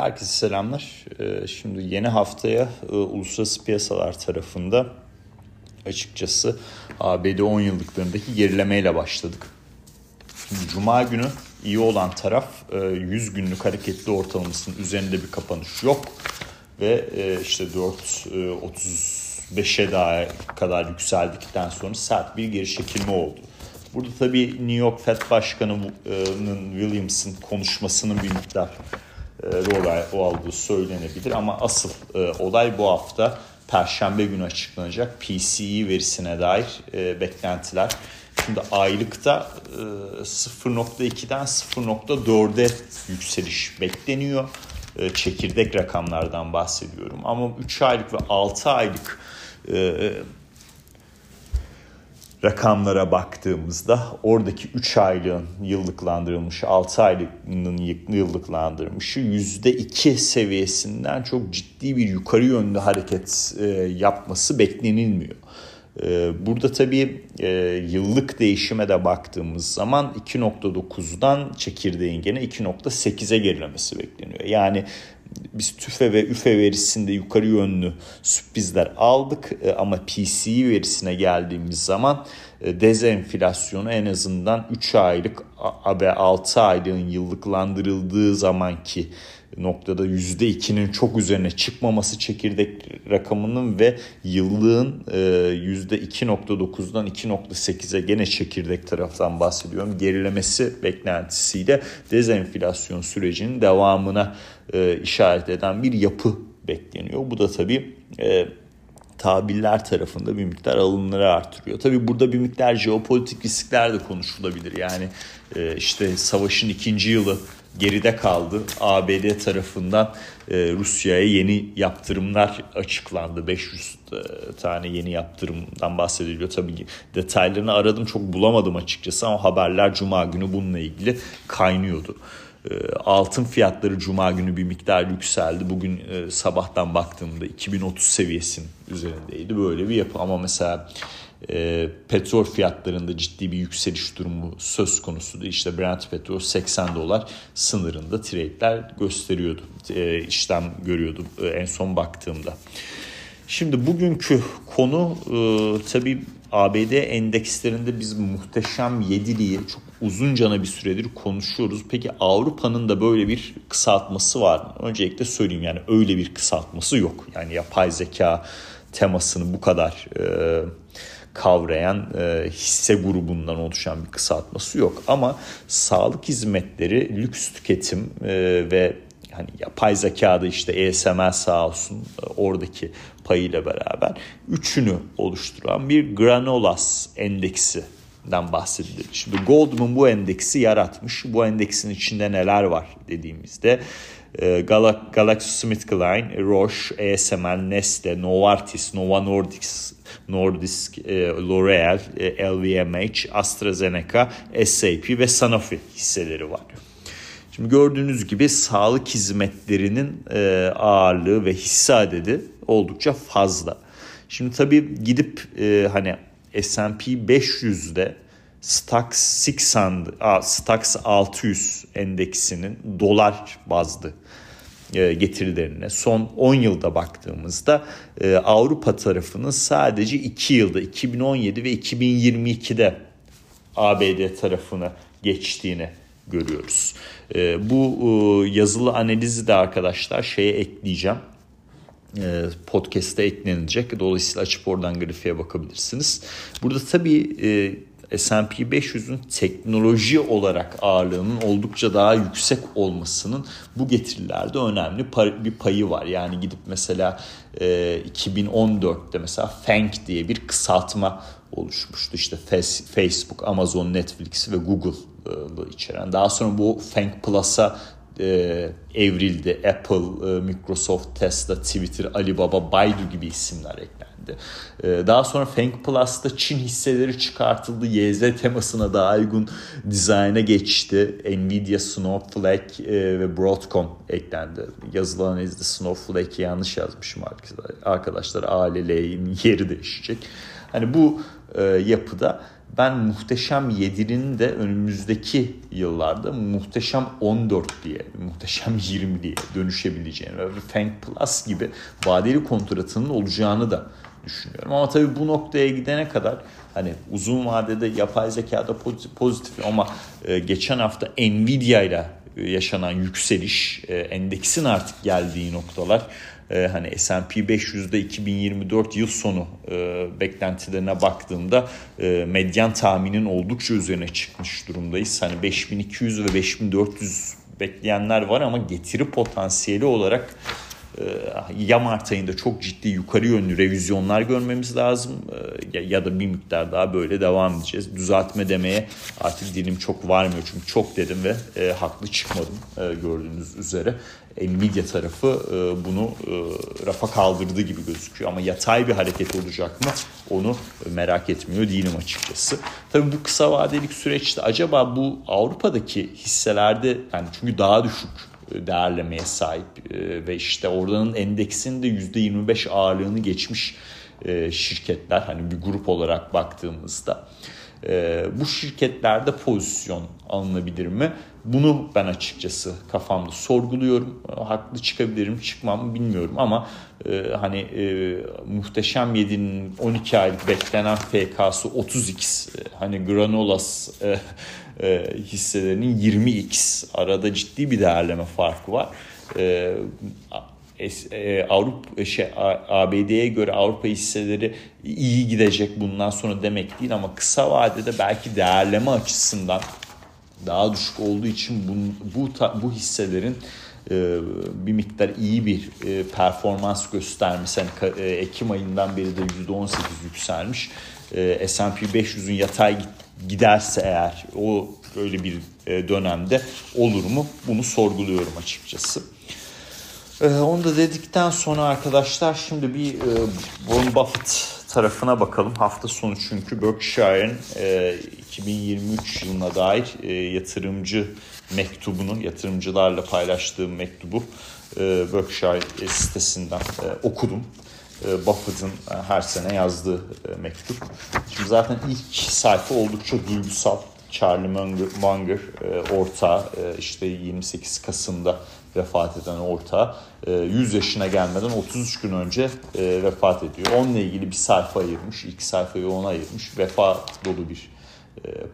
Herkese selamlar. Ee, şimdi yeni haftaya e, uluslararası piyasalar tarafında açıkçası ABD 10 yıllıklarındaki gerilemeyle başladık. Şimdi Cuma günü iyi olan taraf 100 e, günlük hareketli ortalamasının üzerinde bir kapanış yok. Ve e, işte 4.35'e daha kadar yükseldikten sonra sert bir geri çekilme oldu. Burada tabii New York Fed Başkanı'nın Williams'ın konuşmasının bir miktar rol aldığı söylenebilir ama asıl e, olay bu hafta Perşembe günü açıklanacak PCE verisine dair e, beklentiler. Şimdi aylıkta 0.2'den 0.4'e yükseliş bekleniyor. Çekirdek rakamlardan bahsediyorum. Ama 3 aylık ve 6 aylık rakamlara baktığımızda oradaki 3 aylığın yıllıklandırılmışı 6 aylığının yıllıklandırılmışı %2 seviyesinden çok ciddi bir yukarı yönlü hareket e, yapması beklenilmiyor. E, burada tabii e, yıllık değişime de baktığımız zaman 2.9'dan çekirdeğin gene 2.8'e gerilemesi bekleniyor. Yani biz tüfe ve üfe verisinde yukarı yönlü sürprizler aldık. E, ama PCE verisine geldiğimiz zaman e, dezenflasyonu en azından 3 aylık ve 6 aylığın yıllıklandırıldığı zamanki noktada %2'nin çok üzerine çıkmaması çekirdek rakamının ve yıllığın %2.9'dan e, 2.8'e gene çekirdek taraftan bahsediyorum. Gerilemesi beklentisiyle dezenflasyon sürecinin devamına e, işaret eden bir yapı bekleniyor. Bu da tabii e, tabirler tarafında bir miktar alımları artırıyor. Tabii burada bir miktar jeopolitik riskler de konuşulabilir. Yani işte savaşın ikinci yılı geride kaldı. ABD tarafından e, Rusya'ya yeni yaptırımlar açıklandı. 500 e, tane yeni yaptırımdan bahsediliyor. Tabii ki detaylarını aradım çok bulamadım açıkçası ama haberler cuma günü bununla ilgili kaynıyordu. E, altın fiyatları cuma günü bir miktar yükseldi. Bugün sabahtan baktığımda 2030 seviyesinin üzerindeydi. Böyle bir yapı ama mesela e, petrol fiyatlarında ciddi bir yükseliş durumu söz konusu. İşte Brent petrol 80 dolar sınırında trade'ler gösteriyordu. E, işlem görüyordum e, en son baktığımda. Şimdi bugünkü konu e, tabii ABD endekslerinde biz muhteşem yediliği çok uzuncana bir süredir konuşuyoruz. Peki Avrupa'nın da böyle bir kısaltması var mı? Öncelikle söyleyeyim yani öyle bir kısaltması yok. Yani yapay zeka temasını bu kadar e, kavrayan e, hisse grubundan oluşan bir kısaltması yok. Ama sağlık hizmetleri, lüks tüketim e, ve hani yapay zekada işte ASML sağ olsun e, oradaki payıyla beraber üçünü oluşturan bir Granolas endeksi den bahsedilir. Şimdi Goldman bu endeksi yaratmış. Bu endeksin içinde neler var dediğimizde e, GlaxoSmithKline, Roche, ASML, Nestle, Novartis, Nova Nordisk, Nordisk, e, L'Oreal, e, LVMH, AstraZeneca, SAP ve Sanofi hisseleri var. Şimdi gördüğünüz gibi sağlık hizmetlerinin e, ağırlığı ve hisse adedi oldukça fazla. Şimdi tabii gidip hani S&P 500'de Stax 600, Stax 600 endeksinin dolar bazlı e, getirilerine son 10 yılda baktığımızda e, Avrupa tarafının sadece 2 yılda 2017 ve 2022'de ABD tarafına geçtiğini görüyoruz. E, bu yazılı analizi de arkadaşlar şeye ekleyeceğim podcast'te eklenecek. Dolayısıyla açıp oradan grafiğe bakabilirsiniz. Burada tabii S&P 500'ün teknoloji olarak ağırlığının oldukça daha yüksek olmasının bu getirilerde önemli bir payı var. Yani gidip mesela 2014'te mesela FANG diye bir kısaltma oluşmuştu. İşte Facebook, Amazon, Netflix ve Google'ı içeren. Daha sonra bu FANG Plus'a evrildi. Apple, Microsoft, Tesla, Twitter, Alibaba, Baidu gibi isimler eklendi. Ee, daha sonra Feng Plus'ta Çin hisseleri çıkartıldı. YZ temasına daha uygun dizayna geçti. Nvidia, Snowflake e, ve Broadcom eklendi. Yazılan analizde Snowflake'i yanlış yazmışım arkadaşlar. A ile L'nin yeri değişecek. Hani bu e, yapıda ben muhteşem 7'nin de önümüzdeki yıllarda muhteşem 14 diye, muhteşem 20 diye dönüşebileceğini ve Fang Plus gibi vadeli kontratının olacağını da düşünüyorum. Ama tabii bu noktaya gidene kadar hani uzun vadede yapay zekada pozitif ama e, geçen hafta Nvidia ile yaşanan yükseliş, e, endeksin artık geldiği noktalar e, hani S&P 500'de 2024 yıl sonu e, beklentilerine baktığımda e, medyan tahminin oldukça üzerine çıkmış durumdayız. Hani 5200 ve 5400 bekleyenler var ama getiri potansiyeli olarak ee, ya Mart ayında çok ciddi yukarı yönlü revizyonlar görmemiz lazım ee, ya da bir miktar daha böyle devam edeceğiz. Düzeltme demeye artık dilim çok varmıyor çünkü çok dedim ve e, haklı çıkmadım e, gördüğünüz üzere. Nvidia tarafı e, bunu e, rafa kaldırdığı gibi gözüküyor. Ama yatay bir hareket olacak mı? Onu merak etmiyor değilim açıkçası. Tabii bu kısa vadelik süreçte acaba bu Avrupa'daki hisselerde yani çünkü daha düşük değerlemeye sahip e, ve işte oradanın endeksinde %25 ağırlığını geçmiş e, şirketler hani bir grup olarak baktığımızda e, bu şirketlerde pozisyon alınabilir mi? Bunu ben açıkçası kafamda sorguluyorum. Haklı çıkabilirim, çıkmam bilmiyorum ama e, hani e, muhteşem 7'nin 12 aylık beklenen FK'sı 30x e, hani granolas e, e, hisselerinin 20x arada ciddi bir değerleme farkı var. E, Avrupa şey ABD'ye göre Avrupa hisseleri iyi gidecek bundan sonra demek değil ama kısa vadede belki değerleme açısından daha düşük olduğu için bu bu, bu hisselerin e, bir miktar iyi bir e, performans göstermesi. Yani, e, Ekim ayından beri de %18 yükselmiş. E, S&P 500'ün yatay giderse eğer o böyle bir e, dönemde olur mu? Bunu sorguluyorum açıkçası. E, onu da dedikten sonra arkadaşlar şimdi bir e, Warren Buffett tarafına bakalım. Hafta sonu çünkü Berkshire'ın 2023 yılına dair yatırımcı mektubunu, yatırımcılarla paylaştığı mektubu Berkshire sitesinden okudum. Buffett'ın her sene yazdığı mektup. Şimdi zaten ilk sayfa oldukça duygusal. Charlie Munger, Munger e, orta e, işte 28 Kasım'da vefat eden orta 100 e, yaşına gelmeden 33 gün önce e, vefat ediyor. Onunla ilgili bir sayfa ayırmış. İlk sayfayı ona ayırmış. Vefa dolu bir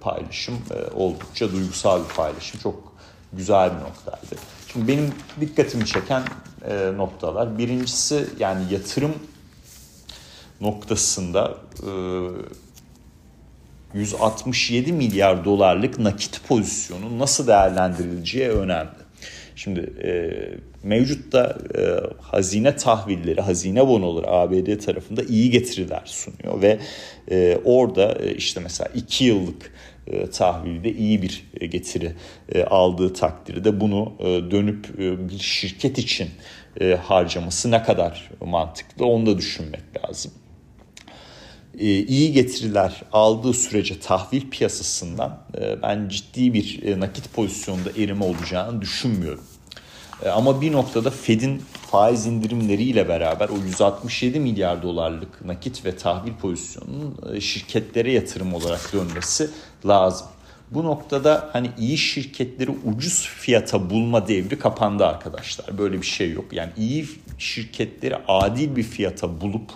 paylaşım. Oldukça duygusal bir paylaşım. Çok güzel bir noktaydı. Şimdi benim dikkatimi çeken noktalar. Birincisi yani yatırım noktasında 167 milyar dolarlık nakit pozisyonu nasıl değerlendirileceği önemli. Şimdi e, mevcutta e, hazine tahvilleri, hazine bonoları ABD tarafında iyi getiriler sunuyor ve e, orada e, işte mesela 2 yıllık e, tahvilde iyi bir getiri e, aldığı takdirde bunu e, dönüp bir şirket için harcaması ne kadar mantıklı onu da düşünmek lazım. E, iyi getiriler aldığı sürece tahvil piyasasından e, ben ciddi bir e, nakit pozisyonda erime olacağını düşünmüyorum. Ama bir noktada Fed'in faiz indirimleriyle beraber o 167 milyar dolarlık nakit ve tahvil pozisyonunun şirketlere yatırım olarak dönmesi lazım. Bu noktada hani iyi şirketleri ucuz fiyata bulma devri kapandı arkadaşlar. Böyle bir şey yok. Yani iyi şirketleri adil bir fiyata bulup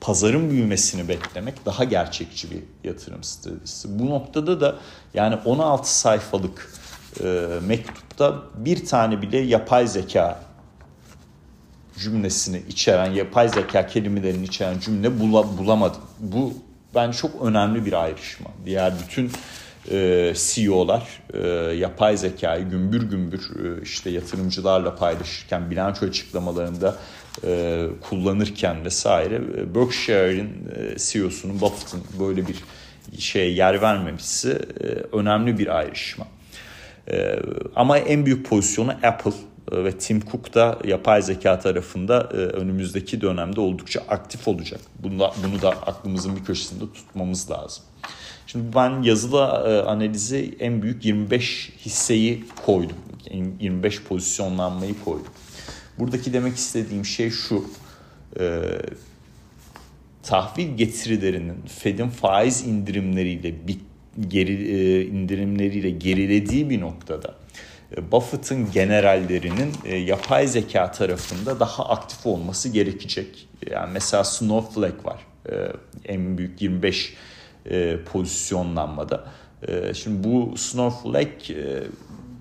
pazarın büyümesini beklemek daha gerçekçi bir yatırım stratejisi. Bu noktada da yani 16 sayfalık e, mektupta bir tane bile yapay zeka cümlesini içeren, yapay zeka kelimelerini içeren cümle bula, bulamadım. Bu ben çok önemli bir ayrışma. Diğer bütün e, CEO'lar e, yapay zekayı gümbür gümbür e, işte yatırımcılarla paylaşırken bilanço açıklamalarında e, kullanırken vesaire e, Berkshire'in e, CEO'sunun Buffett'ın böyle bir şeye yer vermemesi e, önemli bir ayrışma. E, ama en büyük pozisyonu Apple ve Tim Cook da yapay zeka tarafında önümüzdeki dönemde oldukça aktif olacak. Bunu da, bunu da aklımızın bir köşesinde tutmamız lazım. Şimdi ben yazılı analizi en büyük 25 hisseyi koydum. 25 pozisyonlanmayı koydum. Buradaki demek istediğim şey şu. E, tahvil getirilerinin Fed'in faiz indirimleriyle bit, geri, e, indirimleriyle gerilediği bir noktada e, Buffett'ın generallerinin e, yapay zeka tarafında daha aktif olması gerekecek. Yani mesela Snowflake var. E, en büyük 25 e, pozisyonlanmada. E, şimdi bu Snowflake e,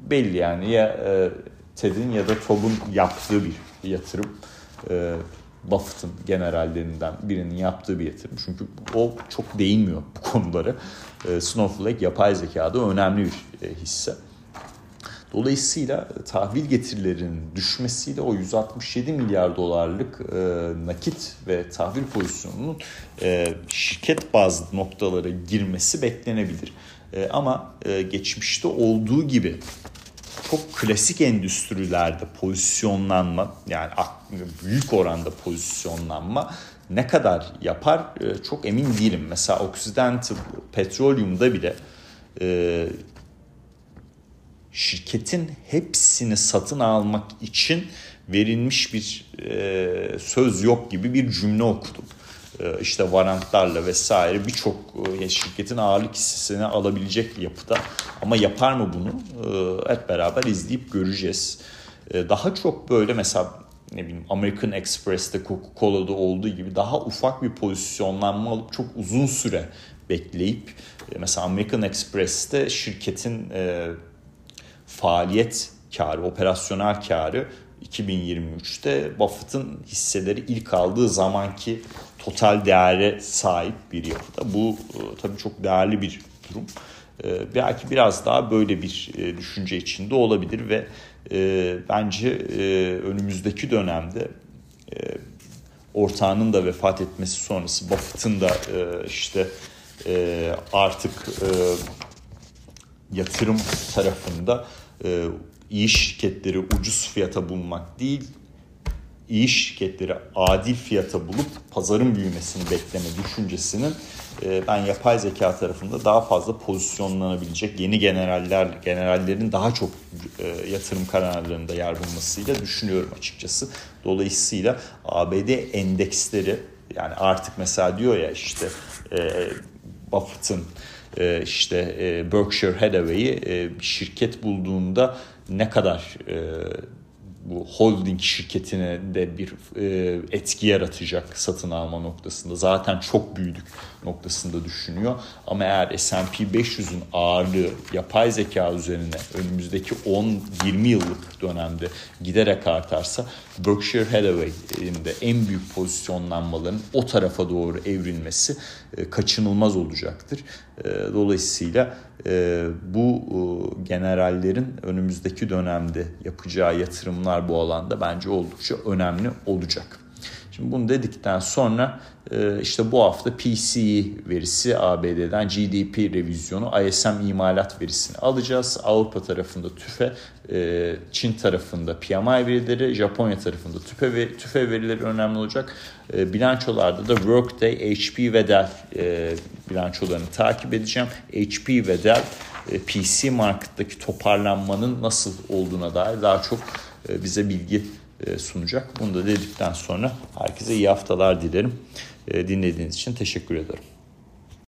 belli yani ya e, Ted'in ya da Tob'un yaptığı bir yatırım. E, Buffett'ın generallerinden birinin yaptığı bir yatırım. Çünkü o çok değinmiyor bu konuları. E, Snowflake yapay zekada önemli bir e, hisse. Dolayısıyla tahvil getirilerinin düşmesiyle o 167 milyar dolarlık e, nakit ve tahvil pozisyonunun e, şirket bazı noktalara girmesi beklenebilir. E, ama e, geçmişte olduğu gibi çok klasik endüstrilerde pozisyonlanma yani büyük oranda pozisyonlanma ne kadar yapar e, çok emin değilim. Mesela Occidental Petroleum'da bile e, şirketin hepsini satın almak için verilmiş bir e, söz yok gibi bir cümle okudum. E, işte varantlarla vesaire birçok e, şirketin ağırlık hissesini alabilecek yapıda. Ama yapar mı bunu? E, hep beraber izleyip göreceğiz. Daha çok böyle mesela ne bileyim American Express'te Coca-Cola'da olduğu gibi daha ufak bir pozisyonlanma alıp çok uzun süre bekleyip mesela American Express'te şirketin faaliyet karı, operasyonel karı 2023'te Buffett'ın hisseleri ilk aldığı zamanki total değere sahip bir yapıda. Bu e, tabii çok değerli bir durum. E, belki biraz daha böyle bir e, düşünce içinde olabilir ve bence önümüzdeki dönemde ortağının da vefat etmesi sonrası Buffett'ın da işte artık yatırım tarafında iyi şirketleri ucuz fiyata bulmak değil, iyi şirketleri adil fiyata bulup pazarın büyümesini bekleme düşüncesinin e, ben yapay zeka tarafında daha fazla pozisyonlanabilecek yeni generaller, generallerin daha çok e, yatırım kararlarında yer bulmasıyla düşünüyorum açıkçası. Dolayısıyla ABD endeksleri yani artık mesela diyor ya işte e, Buffett'ın işte Berkshire Hathaway'i bir şirket bulduğunda ne kadar bu holding şirketine de bir e, etki yaratacak satın alma noktasında. Zaten çok büyüdük noktasında düşünüyor. Ama eğer S&P 500'ün ağırlığı yapay zeka üzerine önümüzdeki 10-20 yıllık dönemde giderek artarsa Berkshire Hathaway'in de en büyük pozisyonlanmaların o tarafa doğru evrilmesi e, kaçınılmaz olacaktır. E, dolayısıyla e, bu generallerin önümüzdeki dönemde yapacağı yatırımlar bu alanda bence oldukça önemli olacak. Şimdi bunu dedikten sonra e, işte bu hafta PCE verisi ABD'den GDP revizyonu ISM imalat verisini alacağız. Avrupa tarafında TÜFE, e, Çin tarafında PMI verileri, Japonya tarafında TÜFE, ve, TÜFE verileri önemli olacak. E, bilançolarda da Workday, HP ve Dell bilançolarını takip edeceğim. HP ve Dell PC markettaki toparlanmanın nasıl olduğuna dair daha çok bize bilgi sunacak. Bunu da dedikten sonra herkese iyi haftalar dilerim. E, dinlediğiniz için teşekkür ederim.